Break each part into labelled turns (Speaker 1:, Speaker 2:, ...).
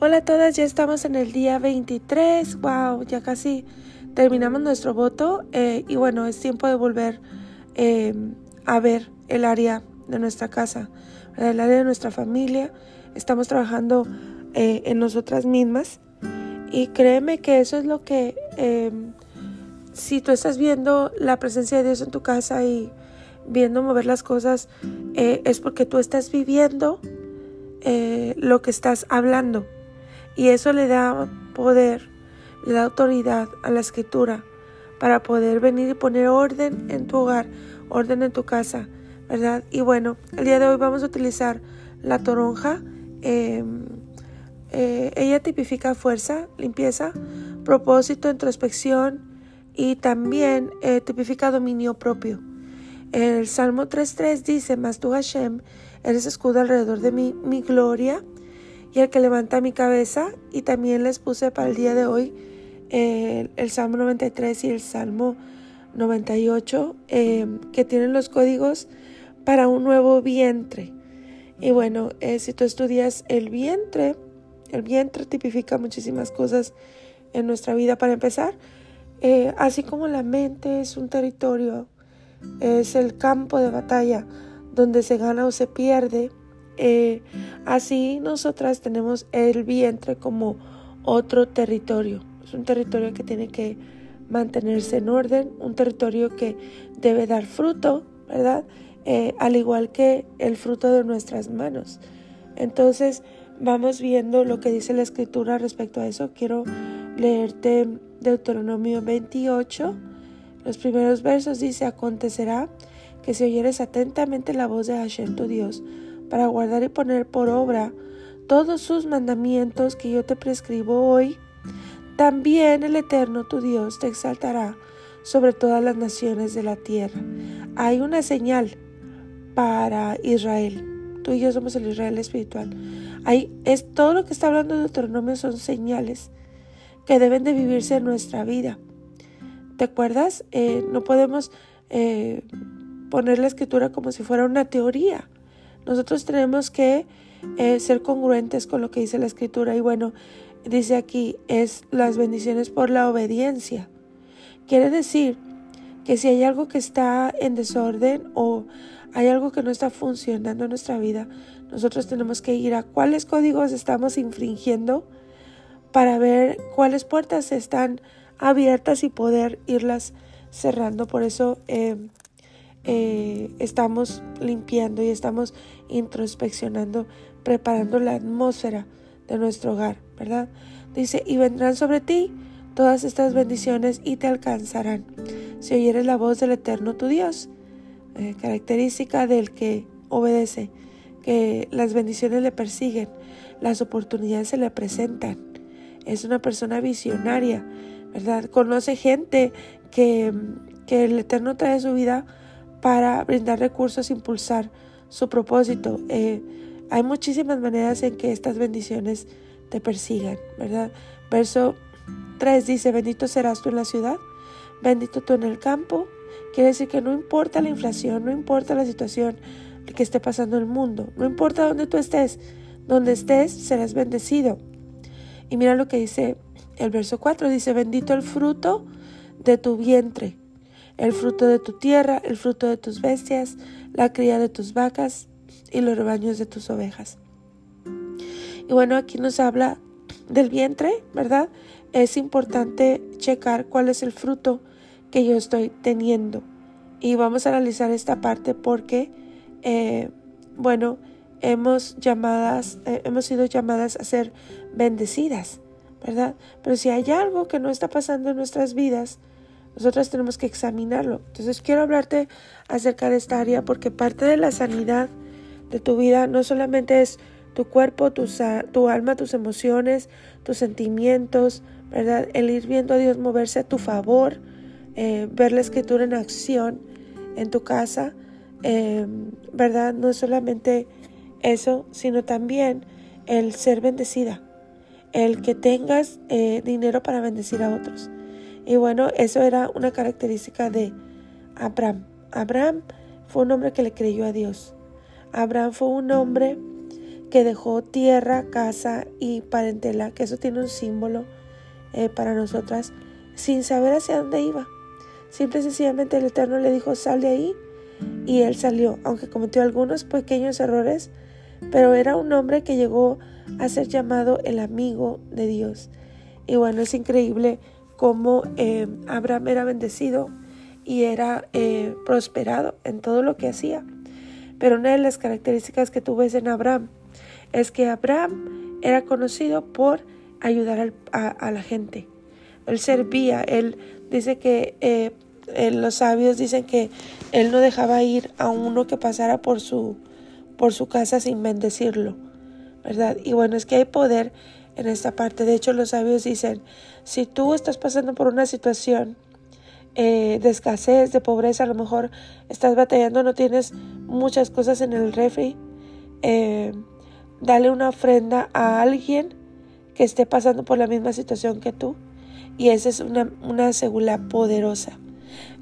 Speaker 1: Hola a todas, ya estamos en el día 23. Wow, ya casi terminamos nuestro voto. Eh, y bueno, es tiempo de volver eh, a ver el área de nuestra casa, el área de nuestra familia. Estamos trabajando eh, en nosotras mismas. Y créeme que eso es lo que, si tú estás viendo la presencia de Dios en tu casa y viendo mover las cosas, es porque tú estás viviendo lo que estás hablando. Y eso le da poder, le da autoridad a la escritura para poder venir y poner orden en tu hogar, orden en tu casa, ¿verdad? Y bueno, el día de hoy vamos a utilizar la toronja. Em, eh, ella tipifica fuerza, limpieza, propósito, introspección y también eh, tipifica dominio propio. El Salmo 3.3 dice, Mas tú Hashem, eres escudo alrededor de mi, mi gloria y el que levanta mi cabeza. Y también les puse para el día de hoy el, Salmo 93 y el Salmo 98, eh, que tienen los códigos para un nuevo vientre. Y bueno, eh, si tú estudias el vientre, el vientre tipifica muchísimas cosas en nuestra vida. Para empezar, eh, así como la mente es un territorio, es el campo de batalla donde se gana o se pierde, eh, así nosotras tenemos el vientre como otro territorio. Es un territorio que tiene que mantenerse en orden, un territorio que debe dar fruto, ¿verdad? Eh, al igual que el fruto de nuestras manos. Entonces vamos viendo lo que dice la escritura respecto a eso. Quiero leerte Deuteronomio 28. Los primeros versos dice, acontecerá que si oyeres atentamente la voz de Hashem tu Dios, para guardar y poner por obra todos sus mandamientos que yo te prescribo hoy, también el Eterno tu Dios te exaltará sobre todas las naciones de la tierra. Hay una señal para Israel. Tú y yo somos el Israel espiritual. Hay, es todo lo que está hablando de Deuteronomio son señales que deben de vivirse en nuestra vida. ¿Te acuerdas? Eh, no podemos eh, poner la escritura como si fuera una teoría. Nosotros tenemos que eh, ser congruentes con lo que dice la escritura. Y bueno, dice aquí, es las bendiciones por la obediencia. Quiere decir que si hay algo que está en desorden o hay algo que no está funcionando en nuestra vida, nosotros tenemos que ir a cuáles códigos estamos infringiendo para ver cuáles puertas están abiertas y poder irlas cerrando. Por eso eh, eh, estamos limpiando y estamos introspeccionando, preparando la atmósfera de nuestro hogar, ¿verdad? Dice, y vendrán sobre ti todas estas bendiciones y te alcanzarán. Si oyeres la voz del Eterno tu Dios, eh, característica del que obedece, que las bendiciones le persiguen, las oportunidades se le presentan. Es una persona visionaria, ¿verdad? Conoce gente que, que el Eterno trae su vida para brindar recursos, impulsar su propósito. Eh, hay muchísimas maneras en que estas bendiciones te persigan, ¿verdad? Verso 3 dice, bendito serás tú en la ciudad, bendito tú en el campo. Quiere decir que no importa la inflación, no importa la situación que esté pasando en el mundo, no importa dónde tú estés, donde estés serás bendecido. Y mira lo que dice el verso 4, dice, bendito el fruto de tu vientre el fruto de tu tierra, el fruto de tus bestias, la cría de tus vacas y los rebaños de tus ovejas. Y bueno, aquí nos habla del vientre, ¿verdad? Es importante checar cuál es el fruto que yo estoy teniendo. Y vamos a analizar esta parte porque, eh, bueno, hemos, llamadas, eh, hemos sido llamadas a ser bendecidas, ¿verdad? Pero si hay algo que no está pasando en nuestras vidas, nosotras tenemos que examinarlo. Entonces quiero hablarte acerca de esta área porque parte de la sanidad de tu vida no solamente es tu cuerpo, tu, alma, tus emociones, tus sentimientos, ¿verdad? El ir viendo a Dios moverse a tu favor, eh, ver la escritura en acción en tu casa, em, ¿verdad? No es solamente eso, sino también el ser bendecida, el que tengas eh, dinero para bendecir a otros. Y bueno, eso era una característica de Abraham. Abraham fue un hombre que le creyó a Dios. Abraham fue un hombre que dejó tierra, casa y parentela, que eso tiene un símbolo eh, para nosotras, sin saber hacia dónde iba. Simple y sencillamente el Eterno le dijo, sal de ahí, y él salió, aunque cometió algunos pequeños errores, pero era un hombre que llegó a ser llamado el amigo de Dios. Y bueno, es increíble cómo eh, Abraham era bendecido y era eh, prosperado en todo lo que hacía. Pero una de las características que tú ves en Abraham es que Abraham era conocido por ayudar a, la gente. Él servía, él dice que eh, los sabios dicen que él no dejaba ir a uno que pasara por su, por su casa sin bendecirlo, ¿verdad? Y bueno, es que hay poder en esta parte. De hecho, los sabios dicen, si tú estás pasando por una situación eh, de escasez, de pobreza, a lo mejor estás batallando, no tienes muchas cosas en el refri, eh, dale una ofrenda a alguien que esté pasando por la misma situación que tú. Y esa es una, una poderosa.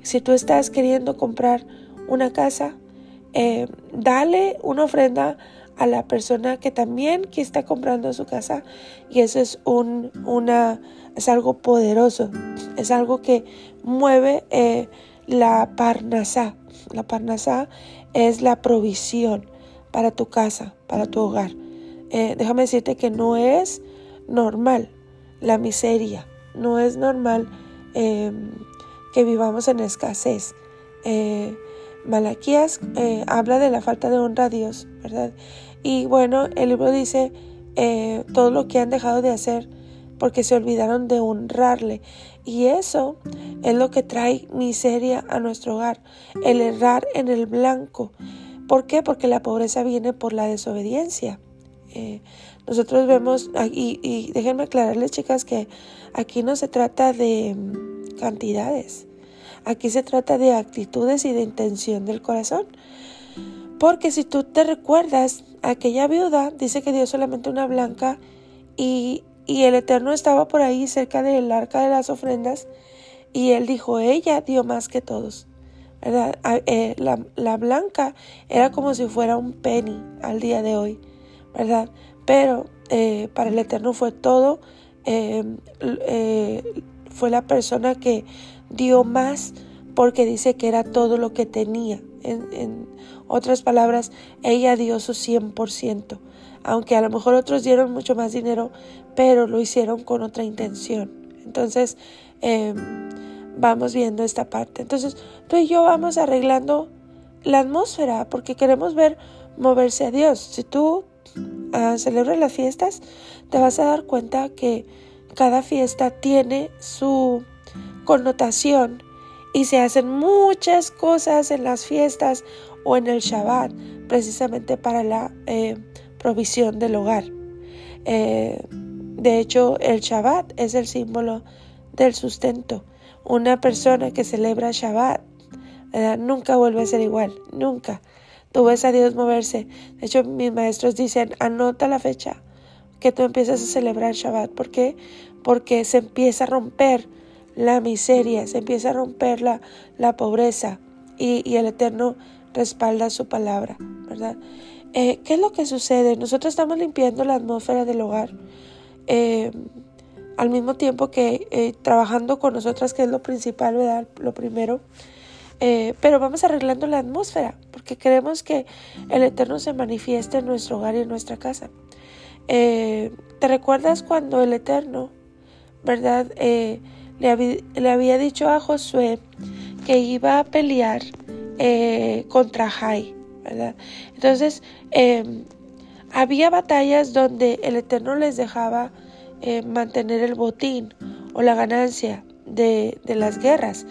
Speaker 1: Si tú estás queriendo comprar una casa, eh, dale una ofrenda a la persona que también que está comprando su casa y eso es un una es algo poderoso es algo que mueve eh, la parnasá la parnasá es la provisión para tu casa para tu hogar eh, déjame decirte que no es normal la miseria no es normal que vivamos en escasez. Eh, Malaquías eh, habla de la falta de honra a Dios, ¿verdad? Y bueno, el libro dice eh, todo lo que han dejado de hacer porque se olvidaron de honrarle. Y eso es lo que trae miseria a nuestro hogar, el errar en el blanco. ¿Por qué? Porque la pobreza viene por la desobediencia. nosotros vemos, y, y déjenme aclararles chicas que aquí no se trata de cantidades. Aquí se trata de actitudes y de intención del corazón. Porque si tú te recuerdas, aquella viuda dice que dio solamente una blanca y, el Eterno estaba por ahí cerca del arca de las ofrendas y él dijo, ella dio más que todos. Eh, la, blanca era como si fuera un penny al día de hoy, ¿verdad? Pero eh, para el Eterno fue todo eh, fue la persona que dio más porque dice que era todo lo que tenía. En, otras palabras, ella dio su 100%, aunque a lo mejor otros dieron mucho más dinero, pero lo hicieron con otra intención. Entonces, em, vamos viendo esta parte. Entonces, tú y yo vamos arreglando la atmósfera porque queremos ver moverse a Dios. Si tú uh, celebras las fiestas, te vas a dar cuenta que cada fiesta tiene su connotación y se hacen muchas cosas en las fiestas o en el Shabbat precisamente para la eh, provisión del hogar. Eh, de hecho, el Shabbat es el símbolo del sustento. Una persona que celebra Shabbat nunca vuelve a ser igual, nunca. Tú ves a Dios moverse. De hecho, mis maestros dicen, anota la fecha que tú empiezas a celebrar Shabbat. ¿Por qué? Porque se empieza a romper la miseria, se empieza a romper la, la pobreza y, el Eterno respalda su palabra, ¿verdad? Eh, ¿Qué es lo que sucede? Nosotros estamos limpiando la atmósfera del hogar. Eh, al mismo tiempo que eh, trabajando con nosotras, que es lo principal, ¿verdad? Lo primero. pero vamos arreglando la atmósfera, porque queremos que el Eterno se manifieste en nuestro hogar y en nuestra casa. Eh, ¿Te recuerdas cuando el Eterno, verdad, eh, le, había dicho a Josué que iba a pelear eh, contra Jai, verdad? Entonces, em, había batallas donde el Eterno les dejaba mantener el botín o la ganancia de, de las guerras,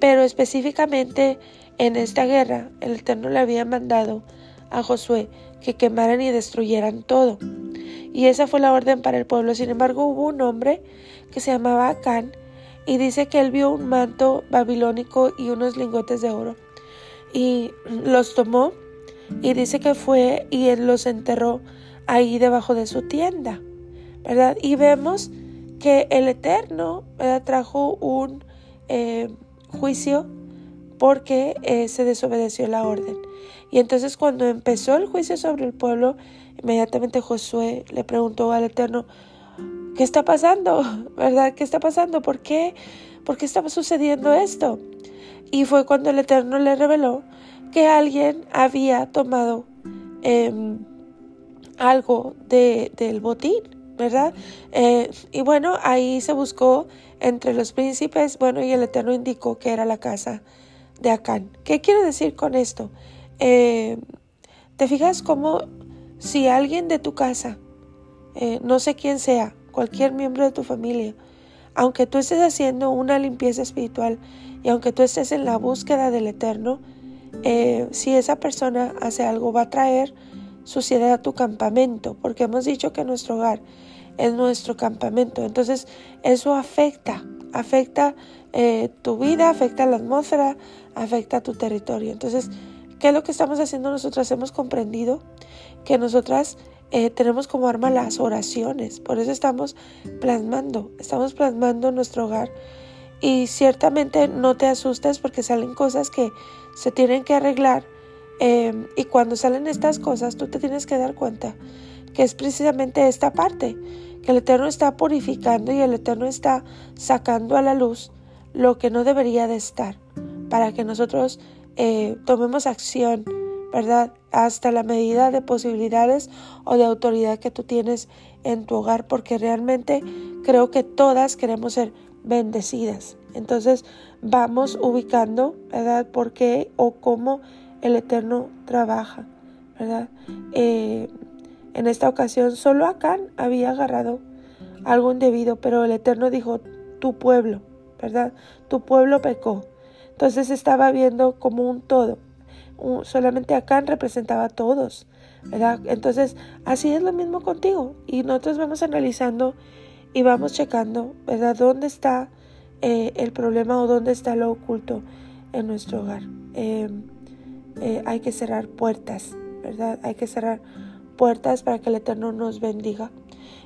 Speaker 1: pero específicamente en esta guerra el Eterno le había mandado a Josué que quemaran y destruyeran todo y esa fue la orden para el pueblo. Sin embargo, hubo un hombre que se llamaba Acán y dice que él vio un manto babilónico y unos lingotes de oro y los tomó y dice que fue y él los enterró ahí debajo de su tienda, ¿verdad? Y vemos que el Eterno trajo un eh, juicio porque eh, se desobedeció la orden. Y entonces cuando empezó el juicio sobre el pueblo, inmediatamente Josué le preguntó al Eterno, ¿qué está pasando? ¿Verdad? ¿Qué está pasando? ¿Por qué? ¿Por qué estaba sucediendo esto? Y fue cuando el Eterno le reveló que alguien había tomado em, algo de, del botín, ¿verdad? Eh, y bueno, ahí se buscó entre los príncipes, bueno, y el Eterno indicó que era la casa de Acán. ¿Qué quiero decir con esto? Eh, ¿Te fijas cómo si alguien de tu casa, eh, no sé quién sea, cualquier miembro de tu familia, aunque tú estés haciendo una limpieza espiritual y aunque tú estés en la búsqueda del eterno, eh, si esa persona hace algo va a traer suciedad a tu campamento, porque hemos dicho que nuestro hogar es nuestro campamento. Entonces eso afecta, afecta tu vida, afecta la atmósfera, afecta tu territorio. Entonces, ¿qué es lo que estamos haciendo nosotras? Hemos comprendido que nosotras eh, tenemos como arma las oraciones. Por eso estamos plasmando, estamos plasmando nuestro hogar. Y ciertamente no te asustes porque salen cosas que se tienen que arreglar. Em, y cuando salen estas cosas, tú te tienes que dar cuenta que es precisamente esta parte, que el Eterno está purificando y el Eterno está sacando a la luz lo que no debería de estar para que nosotros eh, tomemos acción, ¿verdad? Hasta la medida de posibilidades o de autoridad que tú tienes en tu hogar, porque realmente creo que todas queremos ser bendecidas. Entonces vamos ubicando, ¿verdad? ¿Por qué o cómo el Eterno trabaja, ¿verdad? Eh, en esta ocasión solo Acán había agarrado algo indebido, pero el Eterno dijo, tu pueblo, ¿verdad? Tu pueblo pecó. Entonces estaba viendo como un todo. solamente Acán representaba a todos, ¿verdad? Entonces así es lo mismo contigo. Y nosotros vamos analizando y vamos checando, ¿verdad? ¿Dónde está eh, el problema o dónde está lo oculto en nuestro hogar? Em, eh, hay que cerrar puertas, ¿verdad? Hay que cerrar puertas para que el Eterno nos bendiga.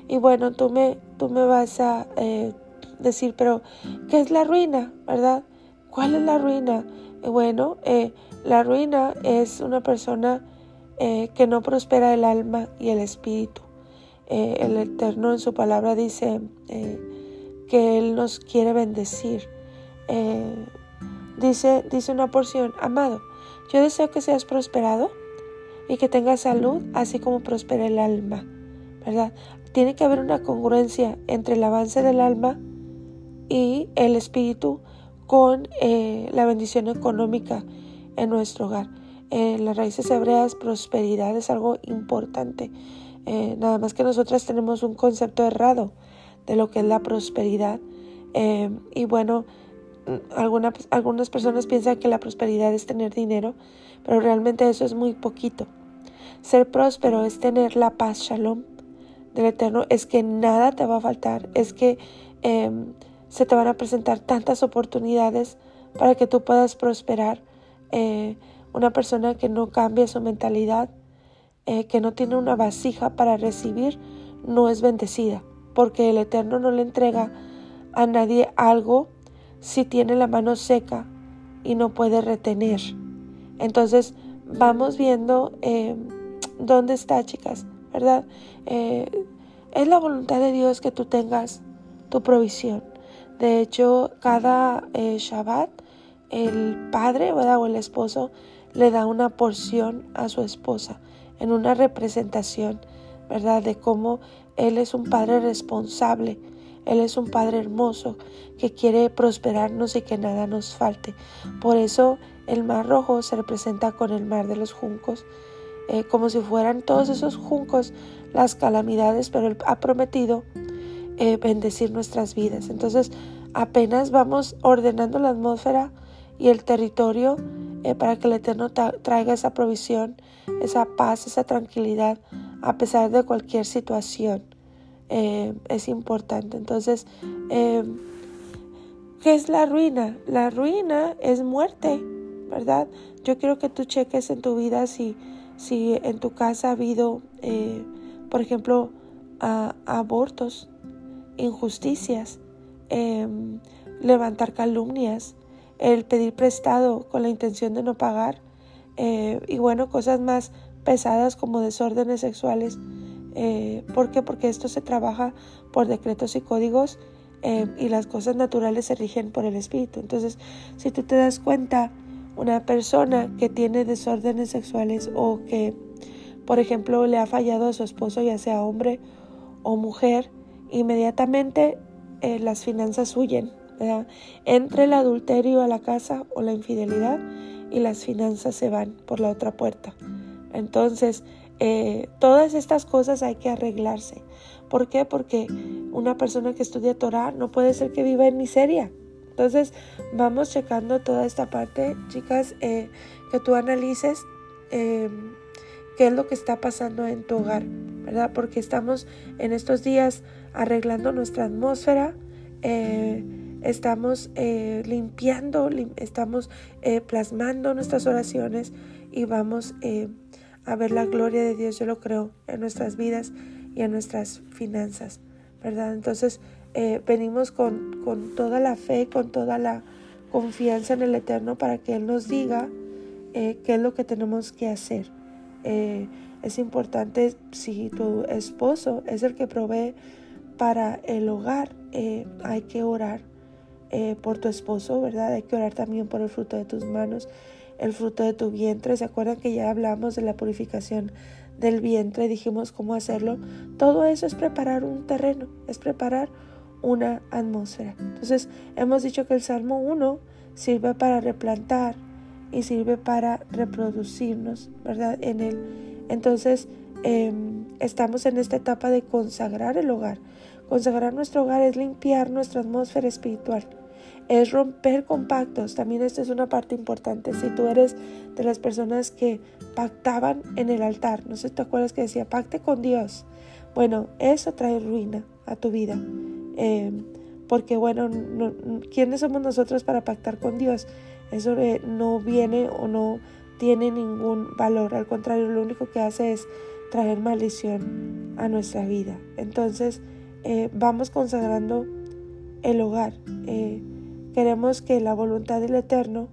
Speaker 1: Y bueno, tú me, tú me vas a eh, decir, pero ¿qué es la ruina, verdad? ¿Cuál es la ruina? Bueno, la ruina es una persona que no prospera el alma y el espíritu. El Eterno en su palabra dice que Él nos quiere bendecir. dice, dice una porción, amado, yo deseo que seas prosperado y que tengas salud, así como prospera el alma, ¿verdad? Tiene que haber una congruencia entre el avance del alma y el espíritu con eh, la bendición económica en nuestro hogar. En las raíces hebreas, prosperidad es algo importante. Eh, nada más que nosotras tenemos un concepto errado de lo que es la prosperidad. Eh, y bueno, algunas, algunas personas piensan que la prosperidad es tener dinero, pero realmente eso es muy poquito. Ser próspero es tener la paz, shalom, del Eterno, es que nada te va a faltar, es que em, se te van a presentar tantas oportunidades para que tú puedas prosperar. Eh, una persona que no cambia su mentalidad, eh, que no tiene una vasija para recibir, no es bendecida, porque el Eterno no le entrega a nadie algo si tiene la mano seca y no puede retener. Entonces vamos viendo eh, dónde está, chicas, ¿verdad? es la voluntad de Dios que tú tengas tu provisión. De hecho, cada eh, Shabbat el padre o el esposo le da una porción a su esposa en una representación, ¿verdad? De cómo él es un padre responsable, él es un padre hermoso que quiere prosperarnos y que nada nos falte. Por eso el mar rojo se representa con el mar de los juncos, eh, como si fueran todos esos juncos las calamidades, pero él ha prometido eh, bendecir nuestras vidas. Entonces apenas vamos ordenando la atmósfera y el territorio eh, para que el Eterno traiga esa provisión, esa paz, esa tranquilidad a pesar de cualquier situación. Eh, es importante. Entonces, em, ¿qué es la ruina? La ruina es muerte, ¿verdad? Yo quiero que tú cheques en tu vida si, si en tu casa ha habido, por ejemplo, abortos, injusticias, em, levantar calumnias, el pedir prestado con la intención de no pagar eh, y bueno, cosas más pesadas como desórdenes sexuales. Eh, ¿Por qué? Porque esto se trabaja por decretos y códigos eh, y las cosas naturales se rigen por el espíritu. Entonces, si tú te das cuenta, una persona que tiene desórdenes sexuales o que, por ejemplo, le ha fallado a su esposo, ya sea hombre o mujer, inmediatamente eh, las finanzas huyen. Entre el adulterio a la casa o la infidelidad y las finanzas se van por la otra puerta. Entonces, eh, todas estas cosas hay que arreglarse. ¿Por qué? Porque una persona que estudia Torah no puede ser que viva en miseria. Entonces, vamos checando toda esta parte, chicas, eh, que tú analices eh, qué es lo que está pasando en tu hogar, ¿verdad? Porque estamos en estos días arreglando nuestra atmósfera, estamos limpiando, estamos plasmando nuestras oraciones y vamos a ver la gloria de Dios, yo lo creo, en nuestras vidas y en nuestras finanzas, ¿verdad? Entonces, eh, venimos con, con, toda la fe, con toda la confianza en el Eterno para que Él nos diga eh, qué es lo que tenemos que hacer. Eh, es importante si tu esposo es el que provee para el hogar, hay que orar por tu esposo, ¿verdad? Hay que orar también por el fruto de tus manos el fruto de tu vientre. ¿Se acuerdan que ya hablamos de la purificación del vientre? Dijimos cómo hacerlo. Todo eso es preparar un terreno, es preparar una atmósfera. Entonces, hemos dicho que el Salmo 1 sirve para replantar y sirve para reproducirnos, ¿verdad? En él. Entonces, em, estamos en esta etapa de consagrar el hogar. Consagrar nuestro hogar es limpiar nuestra atmósfera espiritual es romper con pactos. También esta es una parte importante. Si tú eres de las personas que pactaban en el altar, no sé si te acuerdas que decía pacte con Dios. Bueno, eso trae ruina a tu vida. Em, porque bueno, ¿quiénes somos nosotros para pactar con Dios? Eso no viene o no tiene ningún valor. Al contrario, lo único que hace es traer maldición a nuestra vida. Entonces, eh, vamos consagrando el hogar. Eh, Queremos que la voluntad del Eterno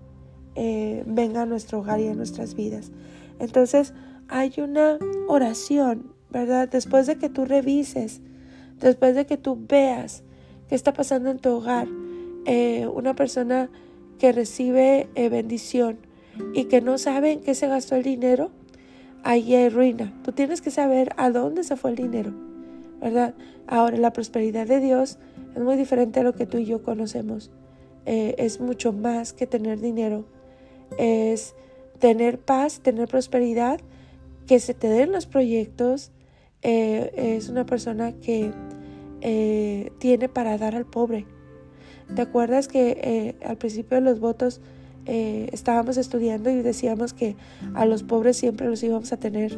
Speaker 1: eh, venga a nuestro hogar y a nuestras vidas. Entonces hay una oración, ¿verdad? Después de que tú revises, después de que tú veas qué está pasando en tu hogar, eh, una persona que recibe eh, bendición y que no sabe en qué se gastó el dinero, ahí hay ruina. Tú tienes que saber a dónde se fue el dinero, ¿verdad? Ahora, la prosperidad de Dios es muy diferente a lo que tú y yo conocemos. Eh, es mucho más que tener dinero. Es tener paz, tener prosperidad, que se te den los proyectos. Eh, es una persona que eh, tiene para dar al pobre. ¿Te acuerdas que al principio de los votos estábamos estudiando y decíamos que a los pobres siempre los íbamos a tener?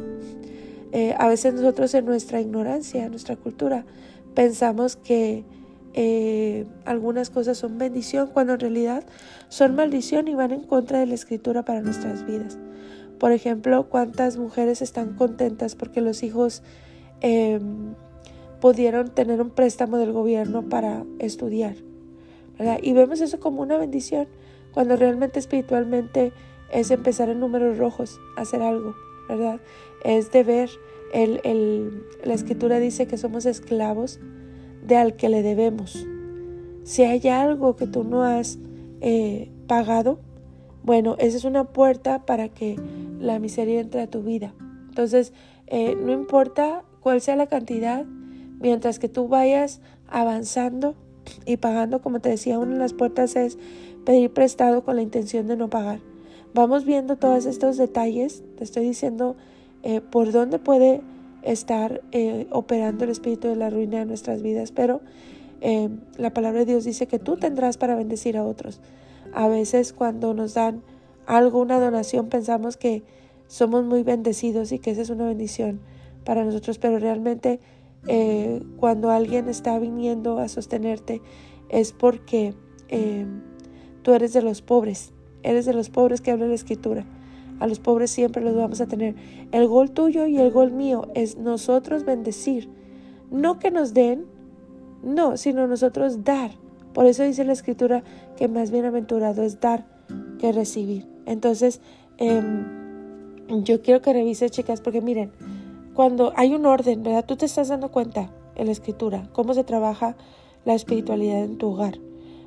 Speaker 1: a veces nosotros en nuestra ignorancia, en nuestra cultura, pensamos que eh, algunas cosas son bendición cuando en realidad son maldición y van en contra de la escritura para nuestras vidas. Por ejemplo, cuántas mujeres están contentas porque los hijos em, pudieron tener un préstamo del gobierno para estudiar. Y vemos eso como una bendición cuando realmente espiritualmente es empezar en números rojos, hacer algo, ¿verdad? Es deber. El, el, la escritura dice que somos esclavos de al que le debemos. Si hay algo que tú no has eh, pagado, bueno, esa es una puerta para que la miseria entre a tu vida. Entonces, eh, no importa cuál sea la cantidad, mientras que tú vayas avanzando y pagando, como te decía, una de las puertas es pedir prestado con la intención de no pagar. Vamos viendo todos estos detalles, te estoy diciendo eh, por dónde puede estar eh, operando el espíritu de la ruina en nuestras vidas, pero eh, la palabra de Dios dice que tú tendrás para bendecir a otros. A veces cuando nos dan algo, una donación, pensamos que somos muy bendecidos y que esa es una bendición para nosotros, pero realmente eh, cuando alguien está viniendo a sostenerte es porque tú eres de los pobres, eres de los pobres que habla la escritura. A los pobres siempre los vamos a tener. El gol tuyo y el gol mío es nosotros bendecir. No que nos den, no, sino nosotros dar Por eso dice la escritura que más bienaventurado es dar que recibir. Entonces, em, yo quiero que revise, chicas, porque miren, cuando hay un orden, ¿verdad? Tú te estás dando cuenta en la escritura cómo se trabaja la espiritualidad en tu hogar.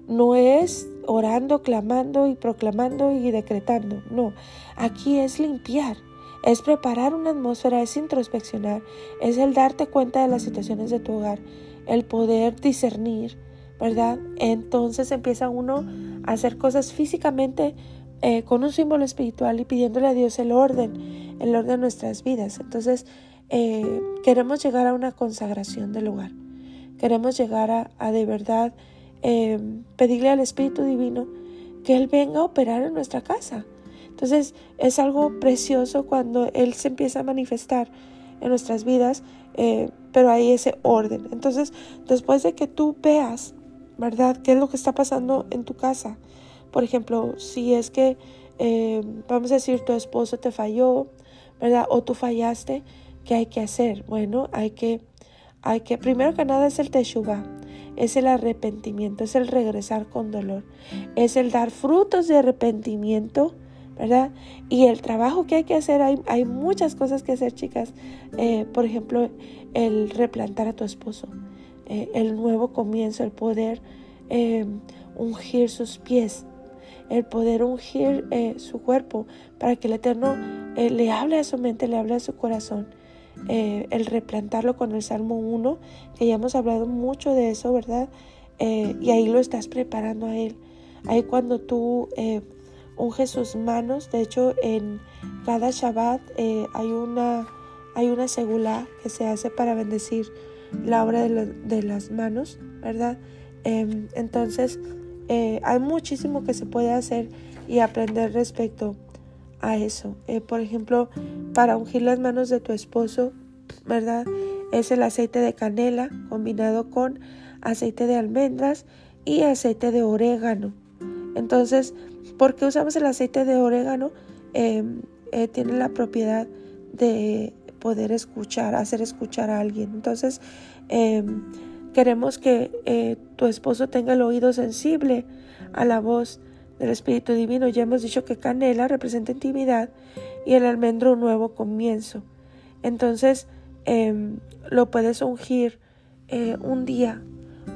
Speaker 1: No es orando, clamando y proclamando y decretando. No, aquí es limpiar, es preparar una atmósfera, es introspeccionar, es el darte cuenta de las situaciones de tu hogar, el poder discernir, ¿verdad? Entonces empieza uno a hacer cosas físicamente eh, con un símbolo espiritual y pidiéndole a Dios el orden, el orden de nuestras vidas. Entonces eh, queremos llegar a una consagración del lugar. Queremos llegar a, de verdad eh, pedirle al Espíritu Divino que Él venga a operar en nuestra casa. Entonces es algo precioso cuando Él se empieza a manifestar en nuestras vidas, eh, pero hay ese orden. Entonces, después de que tú veas, ¿verdad? ¿Qué es lo que está pasando en tu casa? Por ejemplo, si es que, vamos a decir, tu esposo te falló, ¿verdad? O tú fallaste, ¿Qué hay que hacer? Bueno, hay que, hay que, primero que nada es el teshuva, es el arrepentimiento, es el regresar con dolor, es el dar frutos de arrepentimiento, ¿verdad? Y el trabajo que hay que hacer, hay, hay muchas cosas que hacer, chicas. Eh, por ejemplo, el replantar a tu esposo, eh, el nuevo comienzo, el poder eh, ungir sus pies, el poder ungir su cuerpo para que el Eterno le hable a su mente, le hable a su corazón. Eh, el replantarlo con el Salmo 1, que ya hemos hablado mucho de eso, ¿verdad? Eh, y ahí lo estás preparando a Él. Ahí cuando tú eh, unges sus manos, de hecho en cada Shabbat hay una hay una segula que se hace para bendecir la obra de, de las manos, ¿verdad? Em, entonces, hay muchísimo que se puede hacer y aprender respecto a eso. Eh, por ejemplo, para ungir las manos de tu esposo, ¿verdad? Es el aceite de canela combinado con aceite de almendras y aceite de orégano. Entonces, ¿por qué usamos el aceite de orégano? Em, eh, tiene la propiedad de poder escuchar, hacer escuchar a alguien. Entonces, em, queremos que eh, tu esposo tenga el oído sensible a la voz del Espíritu Divino. Ya hemos dicho que canela representa intimidad y el almendro un nuevo comienzo. Entonces em, lo puedes ungir eh, un día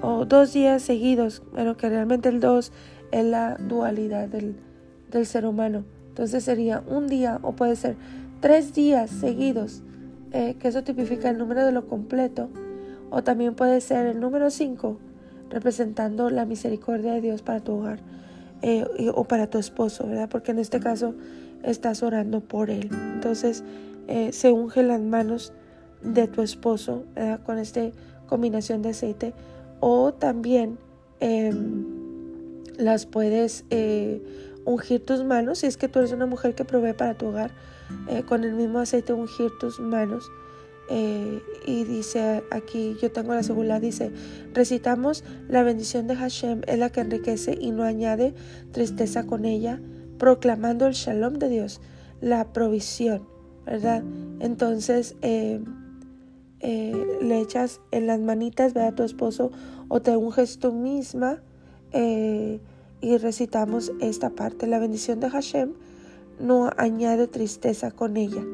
Speaker 1: o dos días seguidos, pero que realmente el dos es la dualidad del, del ser humano. Entonces sería un día o puede ser tres días seguidos, eh, que eso tipifica el número de lo completo, o también puede ser el número cinco, representando la misericordia de Dios para tu hogar. Eh, o para tu esposo, ¿verdad? Porque en este caso estás orando por él. Entonces eh, se unge las manos de tu esposo ¿verdad? con esta combinación de aceite o también em, las puedes eh, ungir tus manos si es que tú eres una mujer que provee para tu hogar con el mismo aceite ungir tus manos eh, y dice aquí, yo tengo la seguridad, dice, recitamos la bendición de Hashem, es la que enriquece y no añade tristeza con ella, proclamando el shalom de Dios, la provisión, ¿verdad? Entonces, eh, eh, le echas en las manitas, ve a tu esposo o te unges tú misma y recitamos esta parte, la bendición de Hashem no añade tristeza con ella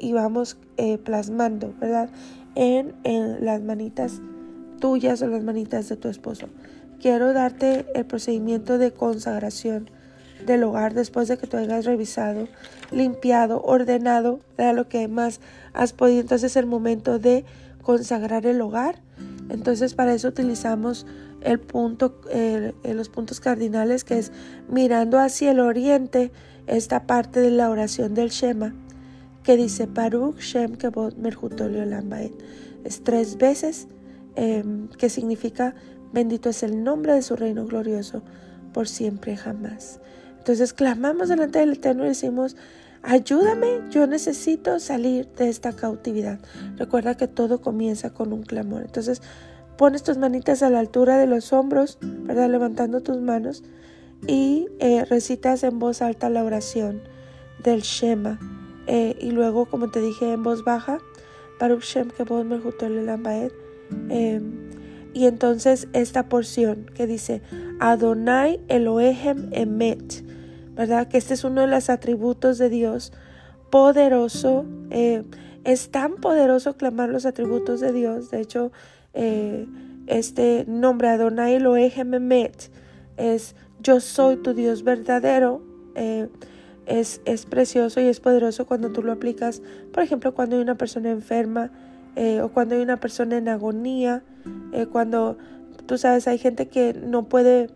Speaker 1: y vamos eh, plasmando, ¿verdad? En, las manitas tuyas o las manitas de tu esposo. Quiero darte el procedimiento de consagración del hogar después de que tú hayas revisado, limpiado, ordenado, ¿verdad? lo que más has podido. Entonces es el momento de consagrar el hogar. Entonces para eso utilizamos el punto, los puntos cardinales que es mirando hacia el oriente, esta parte de la oración del Shema que dice Baruch Shem Kebot Merhutolio Lambaet. Es tres veces em, que significa bendito es el nombre de su reino glorioso por siempre jamás. Entonces clamamos delante del Eterno y decimos, ayúdame, yo necesito salir de esta cautividad. Recuerda que todo comienza con un clamor. Entonces pones tus manitas a la altura de los hombros, ¿verdad? Levantando tus manos y eh, recitas en voz alta la oración del Shema eh, y luego, como te dije en voz baja, Baruch Shem eh, Y entonces esta porción que dice Adonai Elohem Emet, ¿verdad? Que este es uno de los atributos de Dios poderoso. Eh, es tan poderoso clamar los atributos de Dios. De hecho, eh, este nombre Adonai Elohem Emet es yo soy tu Dios verdadero. Es, es, precioso y es poderoso cuando tú lo aplicas, por ejemplo, cuando hay una persona enferma o cuando hay una persona en agonía, cuando tú sabes, hay gente que no puede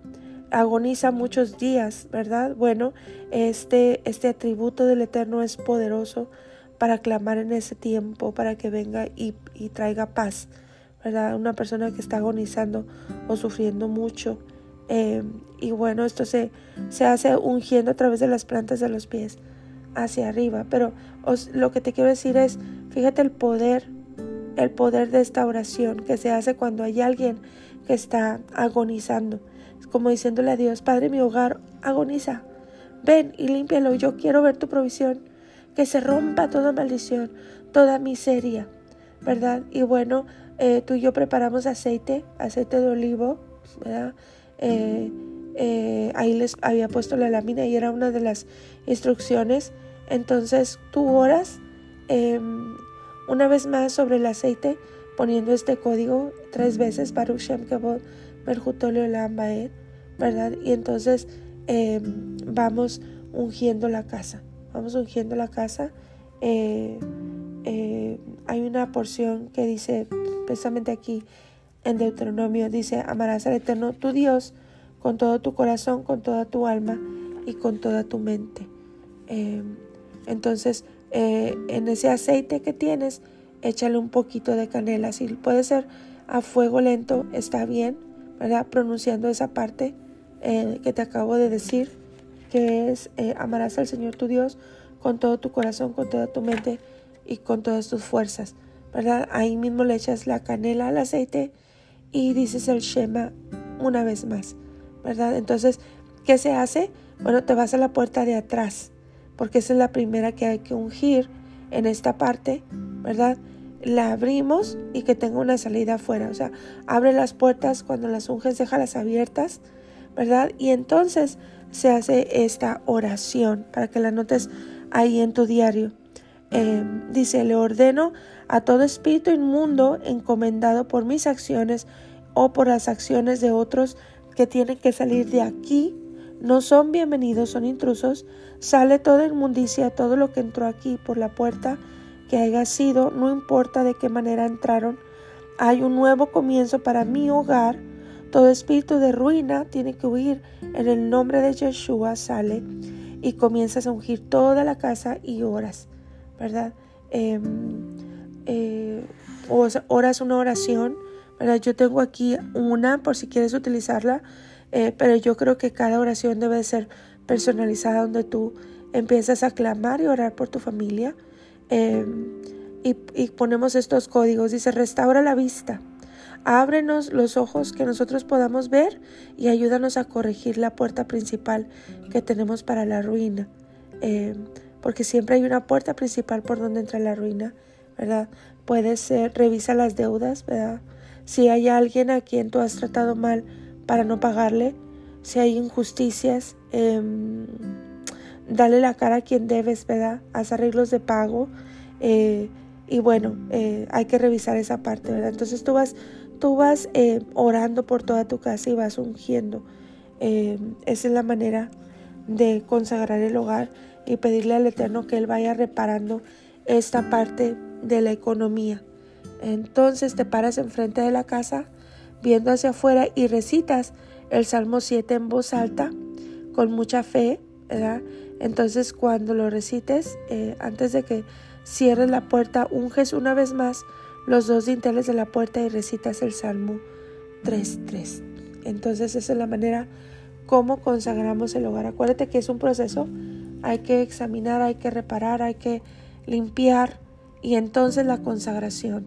Speaker 1: agoniza muchos días, ¿verdad? Bueno, este, este atributo del Eterno es poderoso para clamar en ese tiempo, para que venga y, traiga paz, ¿verdad? Una persona que está agonizando o sufriendo mucho. Em, y bueno, esto se, se hace ungiendo a través de las plantas de los pies hacia arriba. Pero lo que te quiero decir es, fíjate el poder, el poder de esta oración que se hace cuando hay alguien que está agonizando como diciéndole a Dios, Padre, mi hogar agoniza. Ven y límpialo, yo quiero ver tu provisión, que se rompa toda maldición, toda miseria, ¿verdad? Y bueno, eh, tú y yo preparamos aceite, aceite de olivo, ¿verdad? Eh, eh, ahí les había puesto la lámina y era una de las instrucciones. Entonces tú oras em, una vez más sobre el aceite, poniendo este código tres veces, Baruch Shem Kavod, Merjutolio ¿verdad? Y entonces em, vamos ungiendo la casa, vamos ungiendo la casa. Eh, hay una porción que dice, precisamente aquí en Deuteronomio, dice, amarás al Eterno tu Dios con todo tu corazón, con toda tu alma y con toda tu mente. Em, entonces, eh, en ese aceite que tienes, échale un poquito de canela. Si puede ser a fuego lento, está bien ¿verdad? Pronunciando esa parte eh, que te acabo de decir, que es eh, amarás al Señor tu Dios con todo tu corazón, con toda tu mente y con todas tus fuerzas, ¿verdad? Ahí mismo le echas la canela al aceite y dices el Shema una vez más, ¿verdad? Entonces, ¿qué se hace? Bueno, te vas a la puerta de atrás, porque esa es la primera que hay que ungir en esta parte, ¿verdad? la abrimos y que tenga una salida afuera. O sea, abre las puertas cuando las unges, déjalas abiertas, ¿verdad? Y entonces se hace esta oración para que la notes ahí en tu diario. Em, dice, le ordeno a todo espíritu inmundo encomendado por mis acciones o por las acciones de otros que tienen que salir de aquí. No son bienvenidos, son intrusos. Sale toda inmundicia, todo lo que entró aquí por la puerta que haya sido, no importa de qué manera entraron, hay un nuevo comienzo para mi hogar. Todo espíritu de ruina tiene que huir. En el nombre de Yeshua sale y comienzas a ungir toda la casa y oras, ¿verdad? Em, eh, oras una oración, ¿verdad? Yo tengo aquí una por si quieres utilizarla, eh, pero yo creo que cada oración debe ser personalizada donde tú empiezas a clamar y orar por tu familia Em, y, ponemos estos códigos. Dice, restaura la vista. Ábrenos los ojos que nosotros podamos ver y ayúdanos a corregir la puerta principal que tenemos para la ruina. Em, porque siempre hay una puerta principal por donde entra la ruina, ¿verdad? Puede ser, revisa las deudas, ¿verdad? Si hay alguien a quien tú has tratado mal para no pagarle, si hay injusticias, em, dale la cara a quien debes, ¿verdad? Haz arreglos de pago. Eh, y bueno, eh, hay que revisar esa parte, ¿verdad? Entonces tú vas, tú vas eh, orando por toda tu casa y vas ungiendo. esa es la manera de consagrar el hogar y pedirle al Eterno que Él vaya reparando esta parte de la economía. Entonces te paras enfrente de la casa, viendo hacia afuera y recitas el Salmo 7 en voz alta, con mucha fe, ¿verdad? Entonces cuando lo recites, eh, antes de que cierres la puerta, unges una vez más los dos dinteles de la puerta y recitas el Salmo 3.3. Entonces esa es la manera como consagramos el hogar. Acuérdate que es un proceso, hay que examinar, hay que reparar, hay que limpiar y entonces la consagración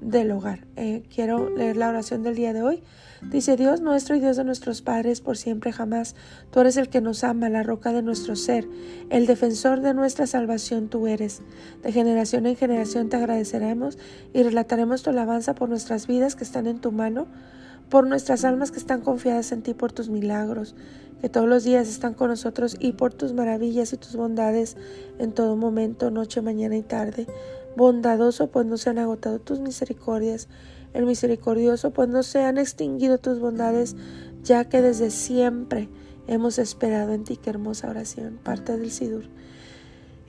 Speaker 1: del hogar. Eh, quiero leer la oración del día de hoy. Dice Dios nuestro y Dios de nuestros padres por siempre jamás. Tú eres el que nos ama, la roca de nuestro ser, el defensor de nuestra salvación tú eres. De generación en generación te agradeceremos y relataremos tu alabanza por nuestras vidas que están en tu mano. Por nuestras almas que están confiadas en ti, por tus milagros, que todos los días están con nosotros y por tus maravillas y tus bondades en todo momento, noche, mañana y tarde. Bondadoso, pues no se han agotado tus misericordias. El misericordioso, pues no se han extinguido tus bondades, ya que desde siempre hemos esperado en ti. Qué hermosa oración, parte del Sidur.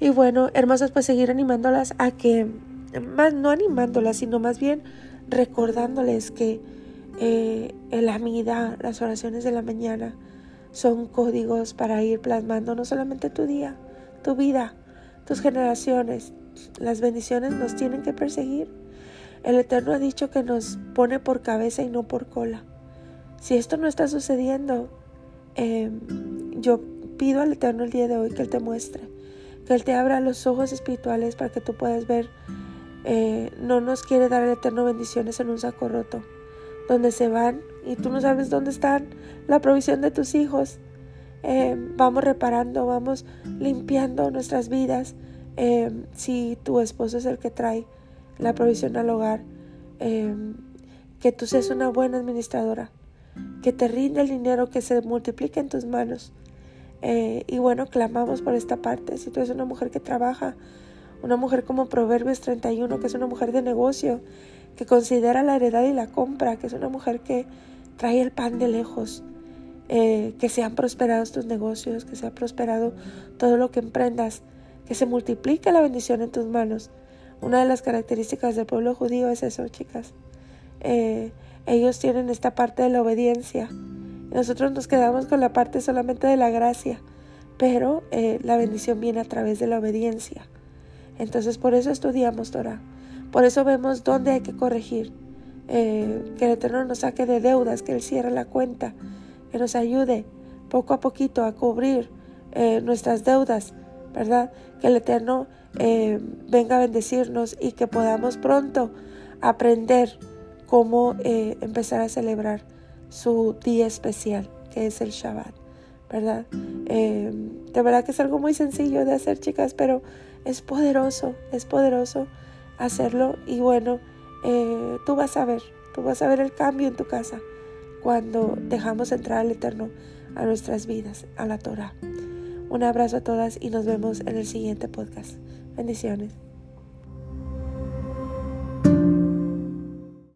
Speaker 1: Y bueno, hermosas, pues seguir animándolas a que, más no animándolas, sino más bien recordándoles que eh, el amida, las oraciones de la mañana, son códigos para ir plasmando no solamente tu día, tu vida, tus generaciones. Las bendiciones nos tienen que perseguir. El Eterno ha dicho que nos pone por cabeza y no por cola. Si esto no está sucediendo, em, yo pido al Eterno el día de hoy que Él te muestre, que Él te abra los ojos espirituales para que tú puedas ver. Eh, no nos quiere dar el Eterno bendiciones en un saco roto donde se van y tú no sabes dónde están la provisión de tus hijos. Eh, vamos reparando, vamos limpiando nuestras vidas. Eh, si tu esposo es el que trae la provisión al hogar, eh, que tú seas una buena administradora, que te rinde el dinero, que se multiplique en tus manos. y bueno, clamamos por esta parte. Si tú eres una mujer que trabaja, una mujer como Proverbios 31, que es una mujer de negocio, que considera la heredad y la compra, que es una mujer que trae el pan de lejos, eh, que sean prosperados tus negocios, que sea prosperado todo lo que emprendas, que se multiplique la bendición en tus manos. Una de las características del pueblo judío es eso, chicas. Eh, ellos tienen esta parte de la obediencia. Nosotros nos quedamos con la parte solamente de la gracia, pero eh, la bendición viene a través de la obediencia. Entonces por eso estudiamos Torah. Por eso vemos dónde hay que corregir. Eh, que el Eterno nos saque de deudas, que Él cierre la cuenta, que nos ayude poco a poquito a cubrir eh, nuestras deudas, ¿verdad? Que el Eterno eh, venga a bendecirnos y que podamos pronto aprender cómo empezar a celebrar su día especial, que es el Shabbat, ¿verdad? de verdad que es algo muy sencillo de hacer, chicas, pero es poderoso, es poderoso hacerlo y bueno, eh, tú vas a ver, tú vas a ver el cambio en tu casa cuando dejamos entrar al Eterno a nuestras vidas, a la Torah. Un abrazo a todas y nos vemos en el siguiente podcast. Bendiciones.